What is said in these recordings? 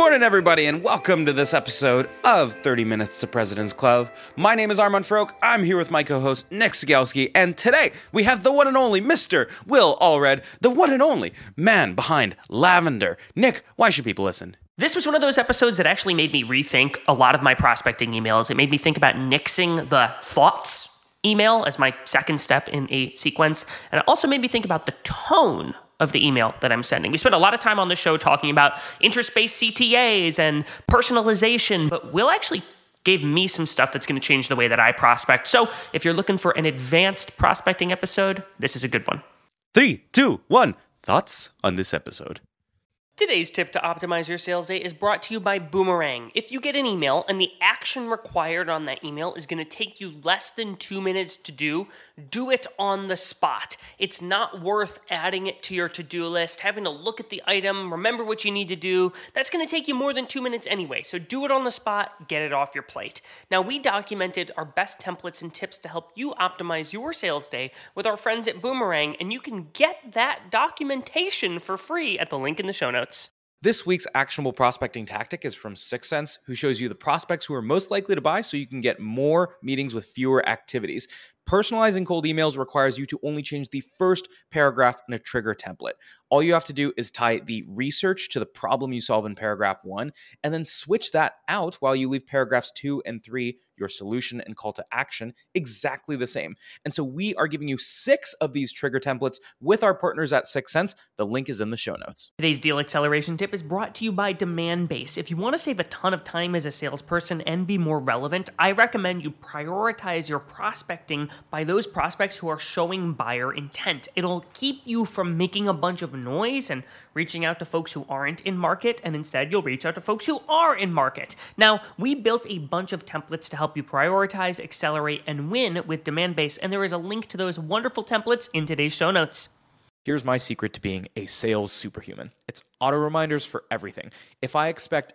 Morning, everybody, and welcome to this episode of 30 Minutes to President's Club. My name is Armand Farrokh. I'm here with my co host, Nick Cegelski, and today we have the one and only Mr. Will Allred, the one and only man behind Lavender. Nick, why should people listen? This was one of those episodes that actually made me rethink a lot of my prospecting emails. It made me think about nixing the thoughts email as my second step in a sequence. And it also made me think about the tone of the email that I'm sending. We spent a lot of time on the show talking about interest based CTAs and personalization, but Will actually gave me some stuff that's going to change the way that I prospect. So if you're looking for an advanced prospecting episode, this is a good one. Three, two, one. Thoughts on this episode? Today's tip to optimize your sales day is brought to you by Boomerang. If you get an email and the action required on that email is going to take you less than two minutes to do, do it on the spot. It's not worth adding it to your to do list, having to look at the item, remember what you need to do. That's going to take you more than two minutes anyway. So do it on the spot, get it off your plate. Now, we documented our best templates and tips to help you optimize your sales day with our friends at Boomerang, and you can get that documentation for free at the link in the show notes. This week's actionable prospecting tactic is from 6sense, who shows you the prospects who are most likely to buy so you can get more meetings with fewer activities. Personalizing cold emails requires you to only change the first paragraph in a trigger template. All you have to do is tie the research to the problem you solve in paragraph one, and then switch that out while you leave paragraphs two and three, your solution and call to action, exactly the same. And so we are giving you six of these trigger templates with our partners at 6sense. The link is in the show notes. Today's deal acceleration tip is brought to you by Demandbase. If you want to save a ton of time as a salesperson and be more relevant, I recommend you prioritize your prospecting by those prospects who are showing buyer intent. It'll keep you from making a bunch of noise and reaching out to folks who aren't in market, and instead you'll reach out to folks who are in market. Now, we built a bunch of templates to help you prioritize, accelerate, and win with Demandbase, and there is a link to those wonderful templates in today's show notes. Here's my secret to being a sales superhuman it's auto reminders for everything. If I expect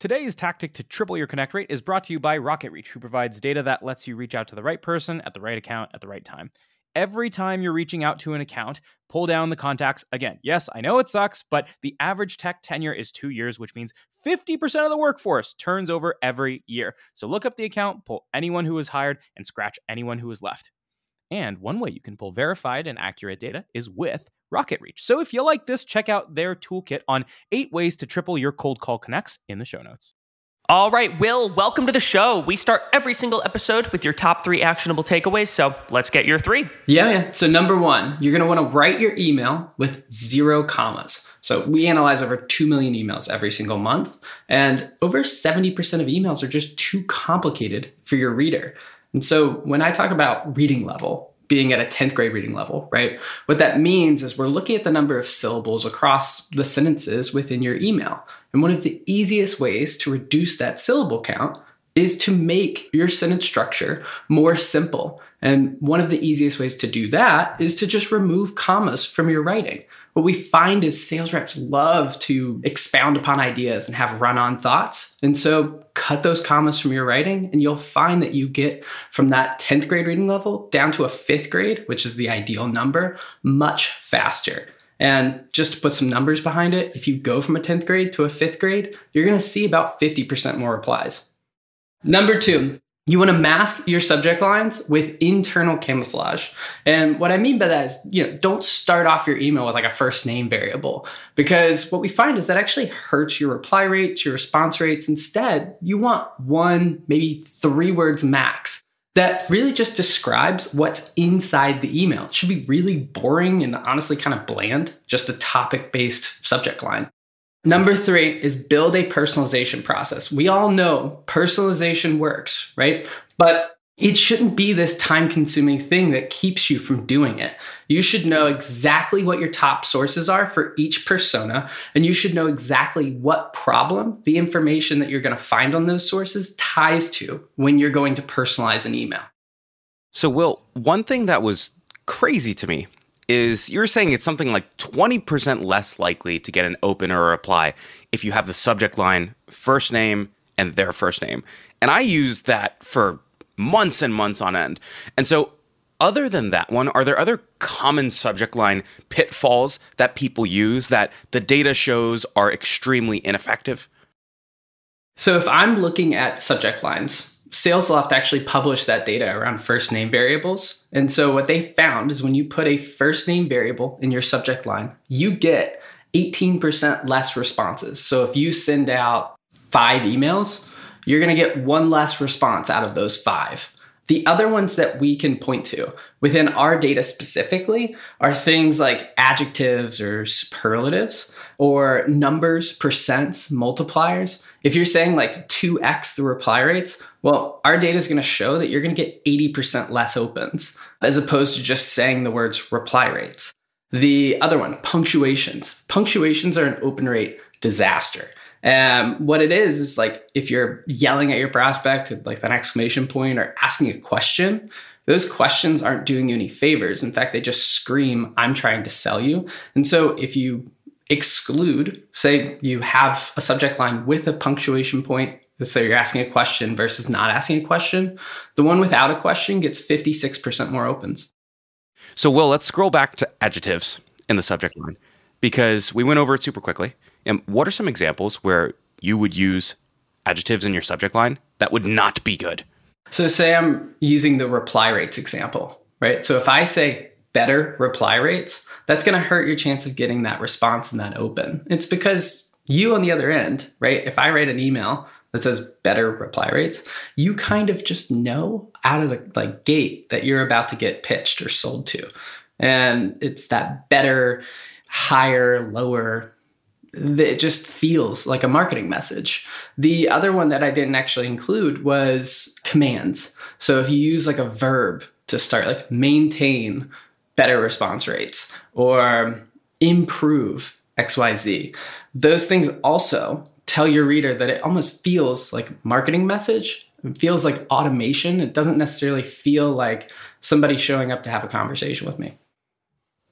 Today's tactic to triple your connect rate is brought to you by RocketReach, who provides data that lets you reach out to the right person at the right account at the right time. Every time you're reaching out to an account, pull down the contacts. Again, yes, I know it sucks, but the average tech tenure is two years, which means 50% of the workforce turns over every year. So look up the account, pull anyone who was hired, and scratch anyone who was left. And one way you can pull verified and accurate data is with RocketReach. So if you like this, check out their toolkit on eight ways to triple your cold call connects in the show notes. All right, Will, welcome to the show. We start every single episode with your top three actionable takeaways. So let's get your three. Yeah, yeah. So, number one, you're going to want to write your email with zero commas. So, we analyze over 2 million emails every single month, and over 70% of emails are just too complicated for your reader. And so, when I talk about reading level, being at a 10th grade reading level, right? What that means is we're looking at the number of syllables across the sentences within your email. And one of the easiest ways to reduce that syllable count is to make your sentence structure more simple. And one of the easiest ways to do that is to just remove commas from your writing what we find is sales reps love to expound upon ideas and have run on thoughts. And so cut those commas from your writing, and you'll find that you get from that 10th grade reading level down to a fifth grade, which is the ideal number, much faster. And just to put some numbers behind it, if you go from a 10th grade to a fifth grade, you're gonna see about 50% more replies. Number two, You want to mask your subject lines with internal camouflage. And what I mean by that is, you know, don't start off your email with like a first name variable because what we find is that actually hurts your reply rates, your response rates. Instead, you want one, maybe three words max that really just describes what's inside the email. It should be really boring and honestly kind of bland, just a topic based subject line. Number three is build a personalization process. We all know personalization works, right? But it shouldn't be this time consuming thing that keeps you from doing it. You should know exactly what your top sources are for each persona, and you should know exactly what problem the information that you're going to find on those sources ties to when you're going to personalize an email. So, Will, one thing that was crazy to me is you're saying it's something like 20% less likely to get an open or a reply if you have the subject line, first name, and their first name. And I used that for months and months on end. And so, other than that one, are there other common subject line pitfalls that people use that the data shows are extremely ineffective? So, if I'm looking at subject lines, SalesLoft actually published that data around first name variables. And so what they found is when you put a first name variable in your subject line, you get 18% less responses. So if you send out five emails, you're going to get one less response out of those five. The other ones that we can point to within our data specifically are things like adjectives or superlatives or numbers, percents, multipliers. If you're saying like 2x the reply rates, well, our data is going to show that you're going to get 80% less opens as opposed to just saying the words reply rates. The other one, punctuations. Punctuations are an open rate disaster. Um, what it is is like if you're yelling at your prospect like an exclamation point or asking a question, those questions aren't doing you any favors. In fact, they just scream, I'm trying to sell you. And so if you exclude, say you have a subject line with a punctuation point, so you're asking a question versus not asking a question, the one without a question gets 56% more opens. So, Will, let's scroll back to adjectives in the subject line because we went over it super quickly. And what are some examples where you would use adjectives in your subject line that would not be good? So, say I'm using the reply rates example, right? So, if I say better reply rates, that's going to hurt your chance of getting that response and that open. It's because you on the other end, right? If I write an email that says better reply rates, you kind of just know out of the like gate that you're about to get pitched or sold to. And it's that better, higher, lower it just feels like a marketing message. The other one that I didn't actually include was commands. So if you use like a verb to start, like maintain better response rates or improve XYZ, those things also tell your reader that it almost feels like marketing message. It feels like automation. It doesn't necessarily feel like somebody showing up to have a conversation with me.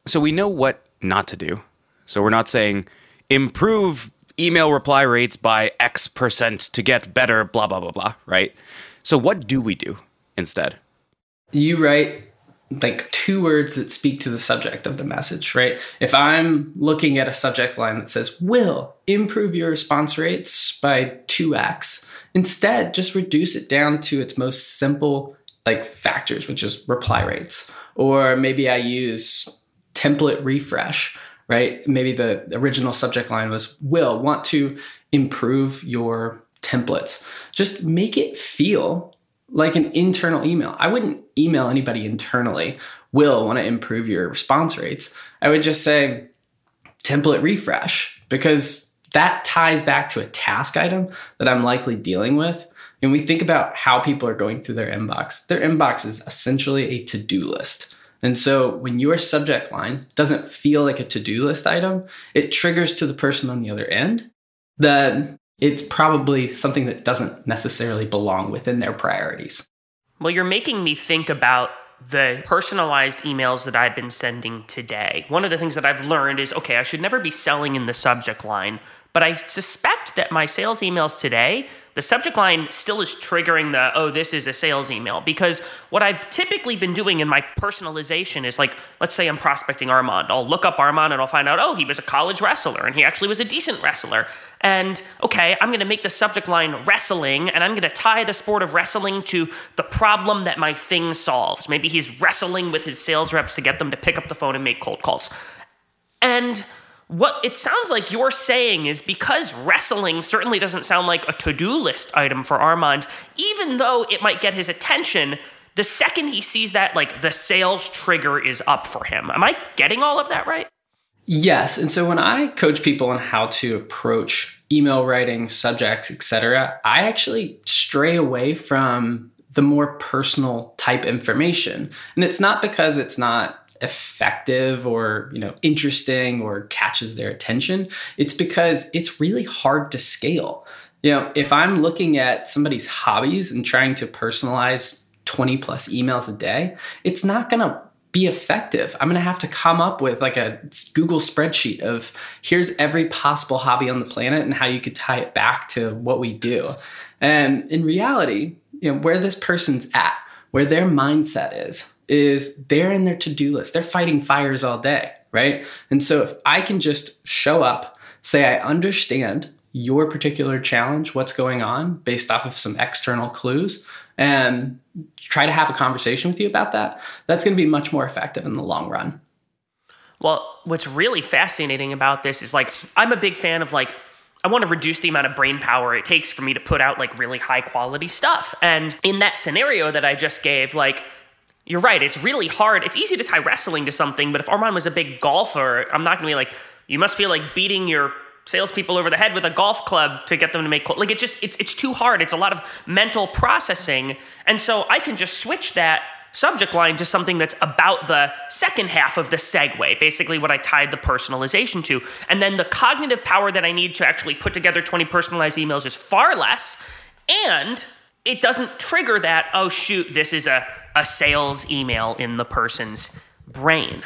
So we know what not to do. So we're not saying improve email reply rates by X percent to get better, blah, blah, blah, blah, right? So what do we do instead? You write like two words that speak to the subject of the message, right? If I'm looking at a subject line that says, will improve your response rates by 2x, instead just reduce it down to its most simple like factors, which is reply rates. Or maybe I use template refresh, right? Maybe the original subject line was, will want to improve your templates. Just make it feel like an internal email. I wouldn't email anybody internally, will want to improve your response rates. I would just say template refresh because that ties back to a task item that I'm likely dealing with. And we think about how people are going through their inbox. Their inbox is essentially a to do list. And so when your subject line doesn't feel like a to do list item, it triggers to the person on the other end that it's probably something that doesn't necessarily belong within their priorities. Well, you're making me think about the personalized emails that I've been sending today. One of the things that I've learned is okay, I should never be selling in the subject line, but I suspect that my sales emails today, the subject line still is triggering the, oh, this is a sales email. Because what I've typically been doing in my personalization is like, let's say I'm prospecting Armand. I'll look up Armand and I'll find out, oh, he was a college wrestler and he actually was a decent wrestler. And okay, I'm going to make the subject line wrestling and I'm going to tie the sport of wrestling to the problem that my thing solves. Maybe he's wrestling with his sales reps to get them to pick up the phone and make cold calls. And what it sounds like you're saying is because wrestling certainly doesn't sound like a to do list item for Armand, even though it might get his attention, the second he sees that, like the sales trigger is up for him. Am I getting all of that right? Yes. And so when I coach people on how to approach email writing, subjects, etc., I actually stray away from the more personal type information. And it's not because it's not effective or you know interesting or catches their attention it's because it's really hard to scale. You know if i'm looking at somebody's hobbies and trying to personalize 20 plus emails a day it's not going to be effective. I'm going to have to come up with like a google spreadsheet of here's every possible hobby on the planet and how you could tie it back to what we do. And in reality you know where this person's at where their mindset is is they're in their to-do list. They're fighting fires all day, right? And so if I can just show up, say I understand your particular challenge, what's going on based off of some external clues, and try to have a conversation with you about that, that's going to be much more effective in the long run. Well, what's really fascinating about this is like I'm a big fan of like I want to reduce the amount of brain power it takes for me to put out like really high quality stuff. And in that scenario that I just gave, like you're right. It's really hard. It's easy to tie wrestling to something, but if Armand was a big golfer, I'm not going to be like, you must feel like beating your salespeople over the head with a golf club to get them to make calls. like it just it's it's too hard. It's a lot of mental processing, and so I can just switch that subject line to something that's about the second half of the segue, basically what I tied the personalization to. And then the cognitive power that I need to actually put together 20 personalized emails is far less. And it doesn't trigger that, oh shoot, this is a a sales email in the person's brain.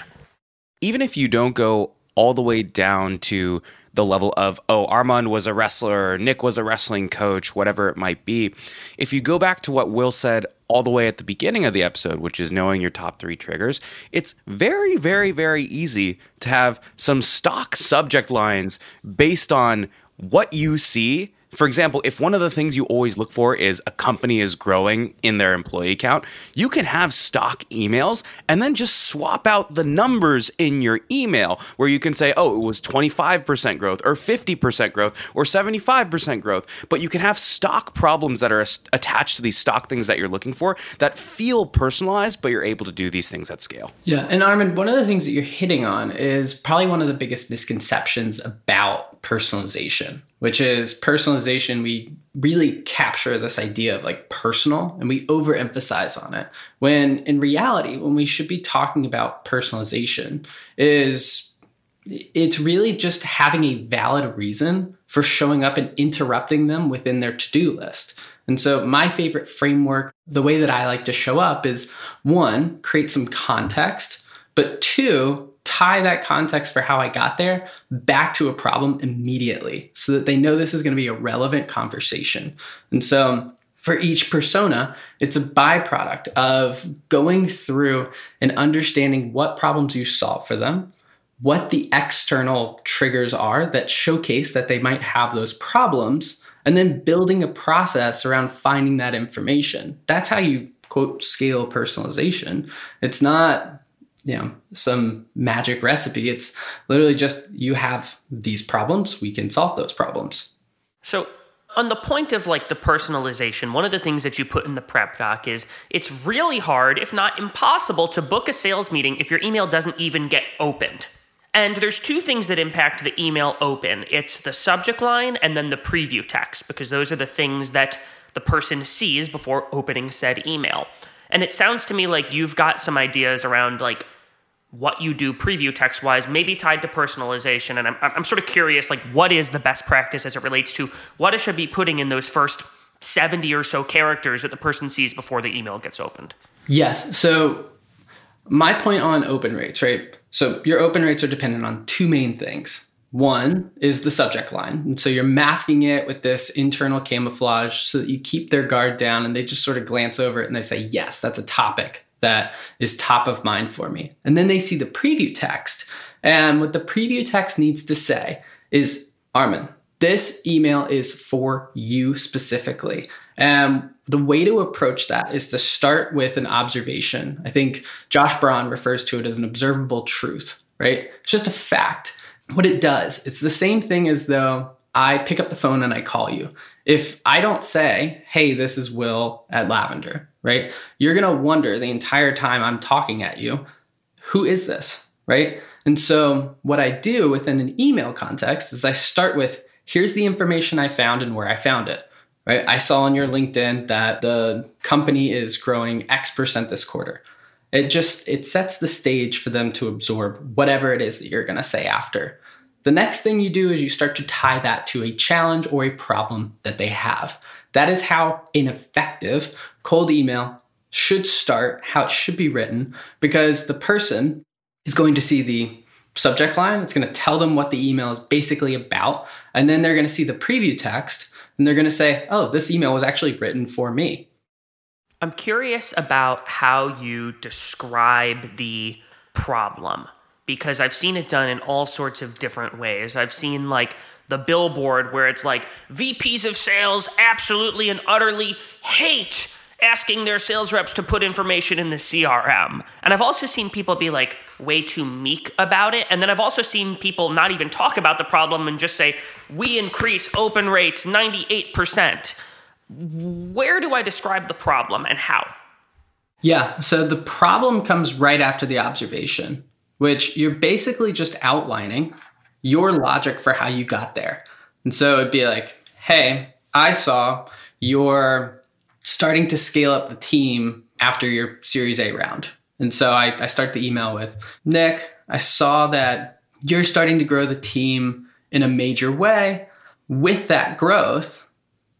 Even if you don't go all the way down to the level of, oh, Armand was a wrestler, Nick was a wrestling coach, whatever it might be. If you go back to what Will said all the way at the beginning of the episode, which is knowing your top three triggers, it's very, very, very easy to have some stock subject lines based on what you see for example, if one of the things you always look for is a company is growing in their employee count, you can have stock emails and then just swap out the numbers in your email where you can say, oh, it was 25% growth or 50% growth or 75% growth. But you can have stock problems that are attached to these stock things that you're looking for that feel personalized, but you're able to do these things at scale. Yeah. And Armand, one of the things that you're hitting on is probably one of the biggest misconceptions about personalization which is personalization. We really capture this idea of like personal and we overemphasize on it. When in reality, when we should be talking about personalization, is it's really just having a valid reason for showing up and interrupting them within their to do list. And so, my favorite framework, the way that I like to show up is one, create some context, but two, tie that context for how I got there back to a problem immediately so that they know this is going to be a relevant conversation. And so for each persona, it's a byproduct of going through and understanding what problems you solve for them, what the external triggers are that showcase that they might have those problems, and then building a process around finding that information. That's how you quote scale personalization. It's not you know some magic recipe. It's literally just you have these problems we can solve those problems. So on the point of like the personalization one of the things that you put in the prep doc is it's really hard if not impossible to book a sales meeting if your email doesn't even get opened. And there's two things that impact the email open. It's the subject line and then the preview text because those are the things that the person sees before opening said email. And it sounds to me like you've got some ideas around like what you do preview text wise, maybe tied to personalization. And I'm, I'm sort of curious, like, what is the best practice as it relates to what I should be putting in those first 70 or so characters that the person sees before the email gets opened? Yes. So, my point on open rates, right? So, your open rates are dependent on two main things One is the subject line. And so you're masking it with this internal camouflage so that you keep their guard down and they just sort of glance over it and they say, Yes, that's a topic that is top of mind for me. And then they see the preview text. And what the preview text needs to say is, Armand, this email is for you specifically. And the way to approach that is to start with an observation. I think Josh Braun refers to it as an observable truth, right? It's just a fact. What it does, it's the same thing as though I pick up the phone and I call you. If I don't say, hey, this is Will at Lavender, right? You're going to wonder the entire time I'm talking at you, who is this, right? And so what I do within an email context is I start with, here's the information I found and where I found it right? I saw on your LinkedIn that the company is growing X percent this quarter. It just it sets the stage for them to absorb whatever it is that you're going to say after. The next thing you do is you start to tie that to a challenge or a problem that they have. That is how an effective cold email should start, how it should be written, because the person is going to see the subject line. It's going to tell them what the email is basically about. And then they're going to see the preview text and they're going to say, oh, this email was actually written for me. I'm curious about how you describe the problem because I've seen it done in all sorts of different ways. I've seen like the billboard where it's like VPs of sales absolutely and utterly hate asking their sales reps to put information in the CRM. And I've also seen people be like way too meek about it. And then I've also seen people not even talk about the problem and just say, we increase open rates 98%. Where do I describe the problem and how? Yeah, so the problem comes right after the observation, which you're basically just outlining your logic for how you got there. And so it'd be like, hey, I saw your starting to scale up the team after your Series A round. And so I, I start the email with Nick, I saw that you're starting to grow the team in a major way. With that growth,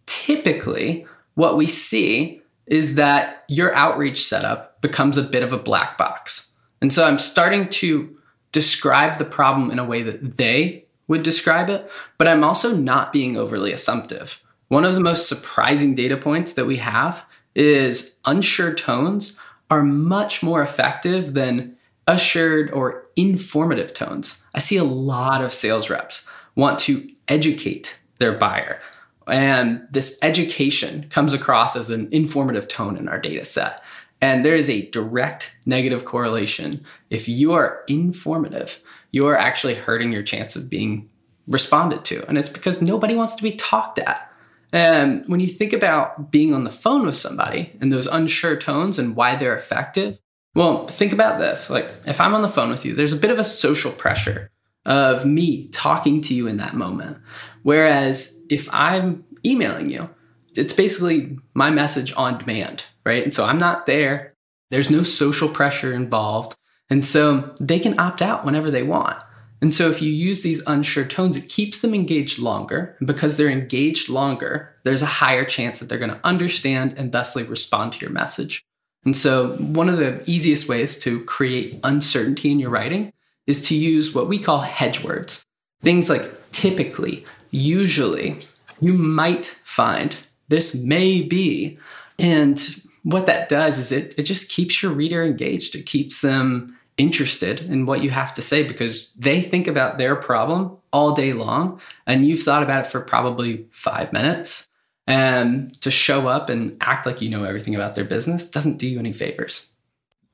typically what we see is that your outreach setup becomes a bit of a black box. And so I'm starting to describe the problem in a way that they would describe it, but I'm also not being overly assumptive. One of the most surprising data points that we have is unsure tones are much more effective than assured or informative tones. I see a lot of sales reps want to educate their buyer. And this education comes across as an informative tone in our data set. And there is a direct negative correlation. If you are informative, you are actually hurting your chance of being responded to. And it's because nobody wants to be talked at. And when you think about being on the phone with somebody and those unsure tones and why they're effective, well, think about this. Like, if I'm on the phone with you, there's a bit of a social pressure of me talking to you in that moment. Whereas if I'm emailing you, it's basically my message on demand, right? And so I'm not there. There's no social pressure involved. And so they can opt out whenever they want. And so if you use these unsure tones, it keeps them engaged longer. And because they're engaged longer, there's a higher chance that they're going to understand and thusly respond to your message. And so one of the easiest ways to create uncertainty in your writing is to use what we call hedge words. Things like typically, usually, you might find, this may be. And what that does is it, it just keeps your reader engaged. It keeps them interested in what you have to say because they think about their problem all day long and you've thought about it for probably five minutes. And to show up and act like you know everything about their business doesn't do you any favors.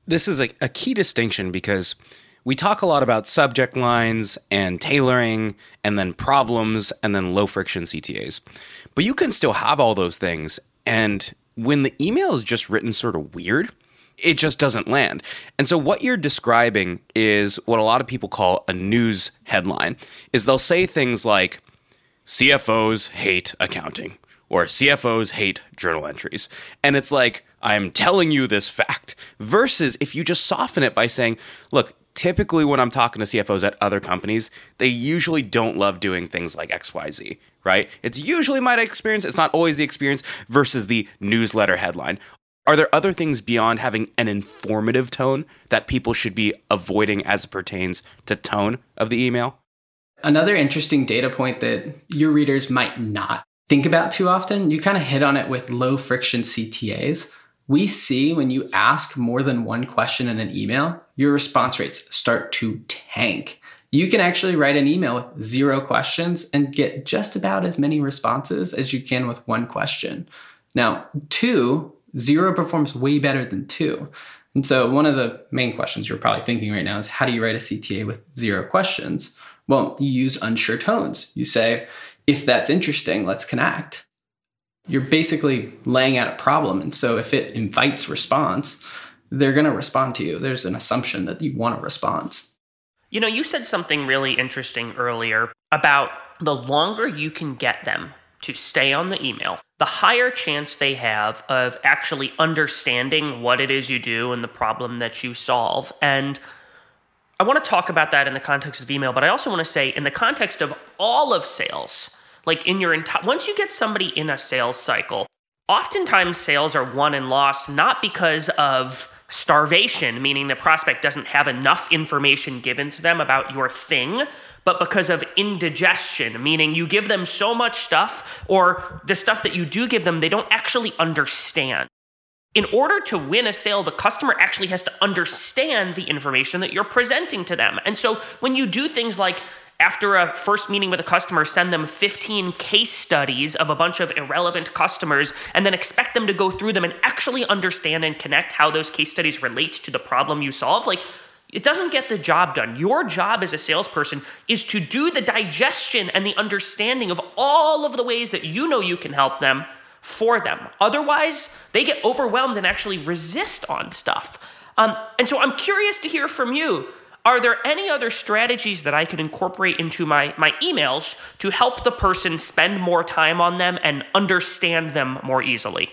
This is a, a key distinction because we talk a lot about subject lines and tailoring and then problems and then low friction CTAs. But you can still have all those things. And when the email is just written sort of weird, it just doesn't land. And so what you're describing is what a lot of people call a news headline is they'll say things like CFOs hate accounting or CFOs hate journal entries. And it's like I'm telling you this fact versus if you just soften it by saying, look, typically when I'm talking to CFOs at other companies, they usually don't love doing things like XYZ, right? It's usually my experience, it's not always the experience versus the newsletter headline. Are there other things beyond having an informative tone that people should be avoiding as it pertains to tone of the email? Another interesting data point that your readers might not think about too often, you kind of hit on it with low friction CTAs. We see when you ask more than one question in an email, your response rates start to tank. You can actually write an email with zero questions and get just about as many responses as you can with one question. Now, two, zero performs way better than two. And so, one of the main questions you're probably thinking right now is how do you write a CTA with zero questions? Well, you use unsure tones. You say, if that's interesting, let's connect. You're basically laying out a problem. And so, if it invites response, they're going to respond to you. There's an assumption that you want a response. You know, you said something really interesting earlier about the longer you can get them to stay on the email, the higher chance they have of actually understanding what it is you do and the problem that you solve. And I want to talk about that in the context of email, but I also want to say in the context of all of sales, like in your entire, once you get somebody in a sales cycle, oftentimes sales are won and lost not because of starvation, meaning the prospect doesn't have enough information given to them about your thing, but because of indigestion, meaning you give them so much stuff, or the stuff that you do give them, they don't actually understand. In order to win a sale, the customer actually has to understand the information that you're presenting to them. And so when you do things like after a first meeting with a customer, send them 15 case studies of a bunch of irrelevant customers, and then expect them to go through them and actually understand and connect how those case studies relate to the problem you solve. Like, it doesn't get the job done. Your job as a salesperson is to do the digestion and the understanding of all of the ways that you know you can help them for them. Otherwise, they get overwhelmed and actually resist on stuff. Um, and so I'm curious to hear from you. Are there any other strategies that I could incorporate into my, my emails to help the person spend more time on them and understand them more easily?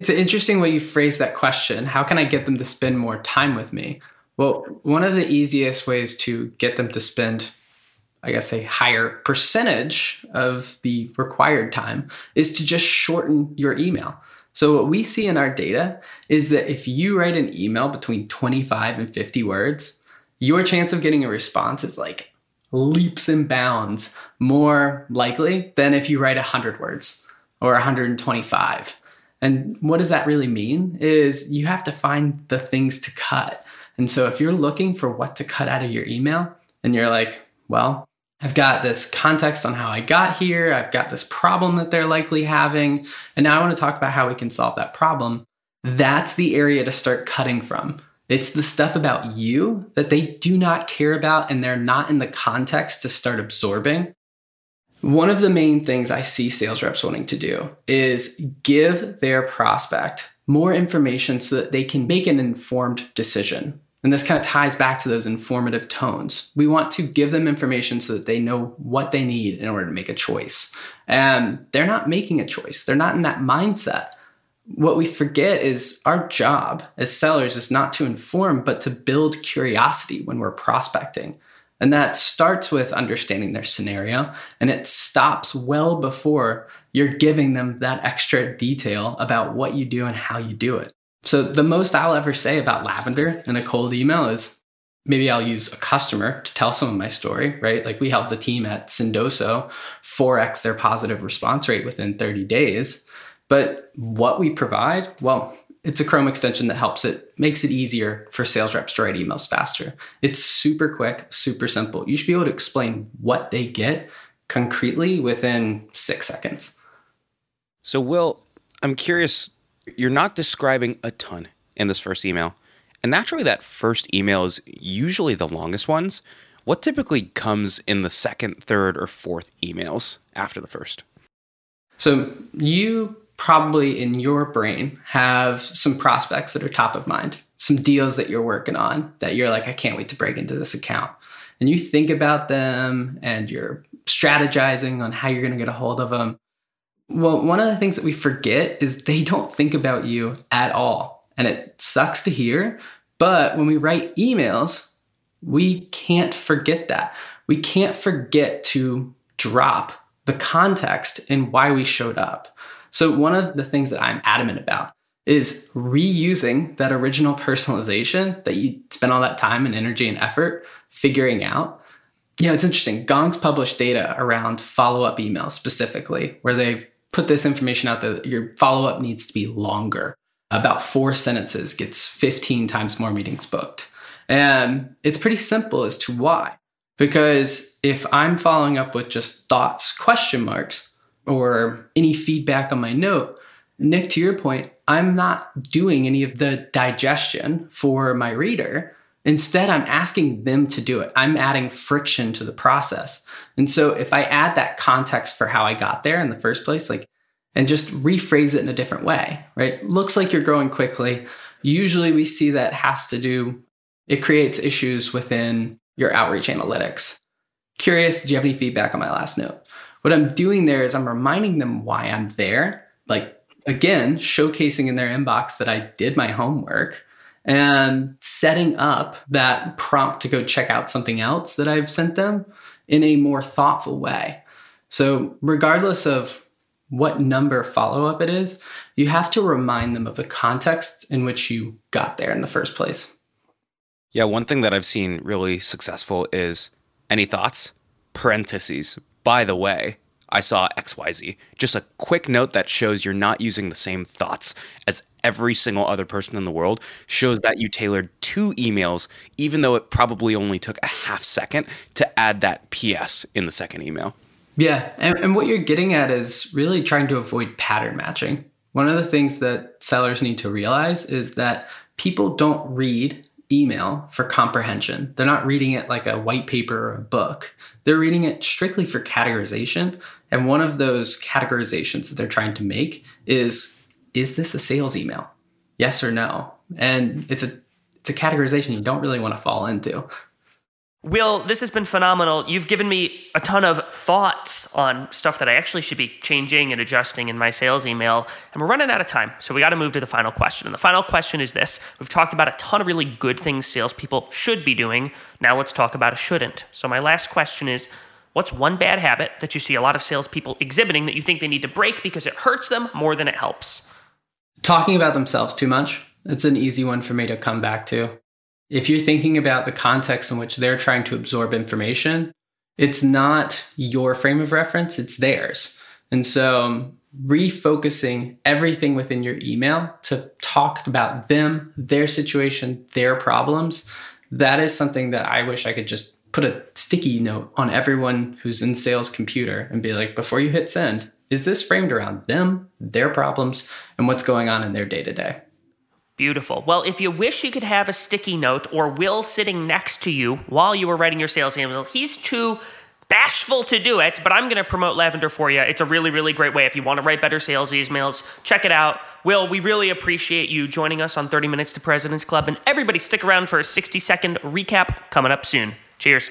It's an interesting way you phrase that question. How can I get them to spend more time with me? Well, one of the easiest ways to get them to spend, I guess, a higher percentage of the required time is to just shorten your email. So, what we see in our data is that if you write an email between 25 and 50 words, your chance of getting a response is like leaps and bounds more likely than if you write 100 words or 125. And what does that really mean? Is you have to find the things to cut. And so if you're looking for what to cut out of your email and you're like, well, I've got this context on how I got here, I've got this problem that they're likely having, and now I want to talk about how we can solve that problem. That's the area to start cutting from. It's the stuff about you that they do not care about and they're not in the context to start absorbing. One of the main things I see sales reps wanting to do is give their prospect more information so that they can make an informed decision. And this kind of ties back to those informative tones. We want to give them information so that they know what they need in order to make a choice. And they're not making a choice, they're not in that mindset what we forget is our job as sellers is not to inform, but to build curiosity when we're prospecting. And that starts with understanding their scenario, and it stops well before you're giving them that extra detail about what you do and how you do it. So, the most I'll ever say about lavender in a cold email is maybe I'll use a customer to tell some of my story, right? Like we helped the team at Sendoso 4x their positive response rate within 30 days. But what we provide, well, it's a Chrome extension that helps it, makes it easier for sales reps to write emails faster. It's super quick, super simple. You should be able to explain what they get concretely within six seconds. So, Will, I'm curious, you're not describing a ton in this first email. And naturally, that first email is usually the longest ones. What typically comes in the second, third, or fourth emails after the first? So, you probably in your brain have some prospects that are top of mind, some deals that you're working on that you're like, I can't wait to break into this account. And you think about them and you're strategizing on how you're going to get a hold of them. Well, one of the things that we forget is they don't think about you at all. And it sucks to hear. But when we write emails, we can't forget that. We can't forget to drop the context in why we showed up. So, one of the things that I'm adamant about is reusing that original personalization that you spent all that time and energy and effort figuring out. You know, it's interesting. Gong's published data around follow up emails specifically, where they've put this information out that your follow up needs to be longer. About four sentences gets 15 times more meetings booked. And it's pretty simple as to why. Because if I'm following up with just thoughts, question marks, or any feedback on my note, Nick, to your point, I'm not doing any of the digestion for my reader. Instead, I'm asking them to do it. I'm adding friction to the process. And so if I add that context for how I got there in the first place, like, and just rephrase it in a different way, right? Looks like you're growing quickly. Usually we see that has to do, it creates issues within your outreach analytics. Curious, do you have any feedback on my last note? What I'm doing there is I'm reminding them why I'm there. Like, again, showcasing in their inbox that I did my homework and setting up that prompt to go check out something else that I've sent them in a more thoughtful way. So, regardless of what number follow up it is, you have to remind them of the context in which you got there in the first place. Yeah, one thing that I've seen really successful is any thoughts? Parentheses. By the way, I saw XYZ. Just a quick note that shows you're not using the same thoughts as every single other person in the world shows that you tailored two emails, even though it probably only took a half second to add that PS in the second email. Yeah. And, and what you're getting at is really trying to avoid pattern matching. One of the things that sellers need to realize is that people don't read email for comprehension. They're not reading it like a white paper or a book. They're reading it strictly for categorization. And one of those categorizations that they're trying to make is is this a sales email? Yes or no? And it's a it's a categorization you don't really want to fall into. Will, this has been phenomenal. You've given me a ton of thoughts on stuff that I actually should be changing and adjusting in my sales email. And we're running out of time. So we got to move to the final question. And the final question is this We've talked about a ton of really good things salespeople should be doing. Now let's talk about a shouldn't. So my last question is What's one bad habit that you see a lot of salespeople exhibiting that you think they need to break because it hurts them more than it helps? Talking about themselves too much. It's an easy one for me to come back to. If you're thinking about the context in which they're trying to absorb information, it's not your frame of reference, it's theirs. And so refocusing everything within your email to talk about them, their situation, their problems, that is something that I wish I could just put a sticky note on everyone who's in sales computer and be like, before you hit send, is this framed around them, their problems, and what's going on in their day to day? Beautiful. Well, if you wish you could have a sticky note or Will sitting next to you while you were writing your sales email, he's too bashful to do it, but I'm going to promote Lavender for you. It's a really, really great way. If you want to write better sales emails, check it out. Will, we really appreciate you joining us on 30 Minutes to President's Club. And everybody, stick around for a 60 second recap coming up soon. Cheers.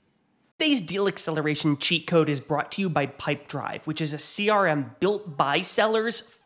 Today's deal acceleration cheat code is brought to you by Pipedrive, which is a CRM built by sellers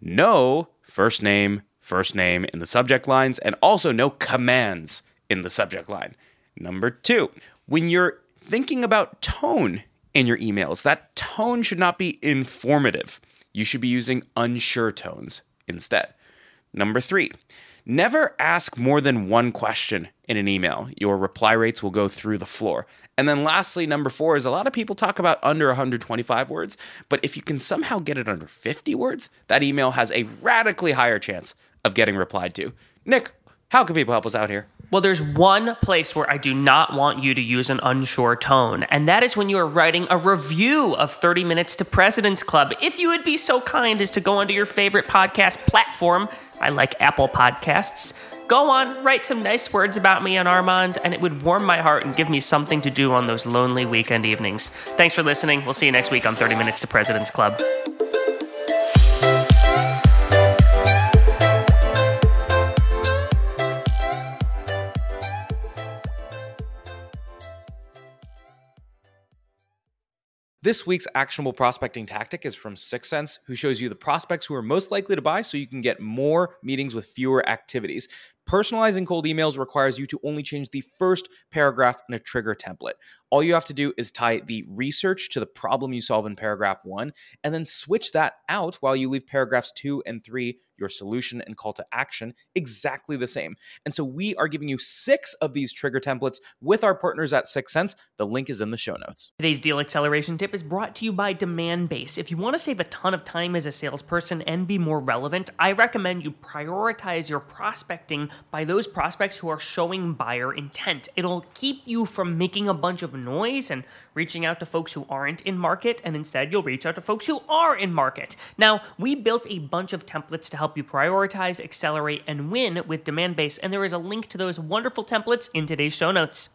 no first name, first name in the subject lines, and also no commands in the subject line. Number two, when you're thinking about tone in your emails, that tone should not be informative. you should be using unsure tones instead. Number three, never ask more than one question in an email. Your reply rates will go through the floor. And then lastly, number four is a lot of people talk about under 125 words, but if you can somehow get it under 50 words, that email has a radically higher chance of getting replied to. Nick, how can people help us out here? Well, there's one place where I do not want you to use an unsure tone, and that is when you are writing a review of 30 Minutes to President's Club. If you would be so kind as to go onto your favorite podcast platform, I like Apple Podcasts, go on, write some nice words about me and Armand, and it would warm my heart and give me something to do on those lonely weekend evenings. Thanks for listening. We'll see you next week on 30 Minutes to President's Club. This week's actionable prospecting tactic is from 6sense, who shows you the prospects who are most likely to buy so you can get more meetings with fewer activities. Personalizing cold emails requires you to only change the first paragraph in a trigger template. All you have to do is tie the research to the problem you solve in paragraph one, and then switch that out while you leave paragraphs two and three, your solution and call to action, exactly the same. And so we are giving you six of these trigger templates with our partners at 6sense. The link is in the show notes. Today's deal acceleration tip is brought to you by Demandbase. If you want to save a ton of time as a salesperson and be more relevant, I recommend you prioritize your prospecting by those prospects who are showing buyer intent. It'll keep you from making a bunch of noise and reaching out to folks who aren't in market, and instead you'll reach out to folks who are in market. Now, we built a bunch of templates to help you prioritize, accelerate, and win with Demandbase, and there is a link to those wonderful templates in today's show notes.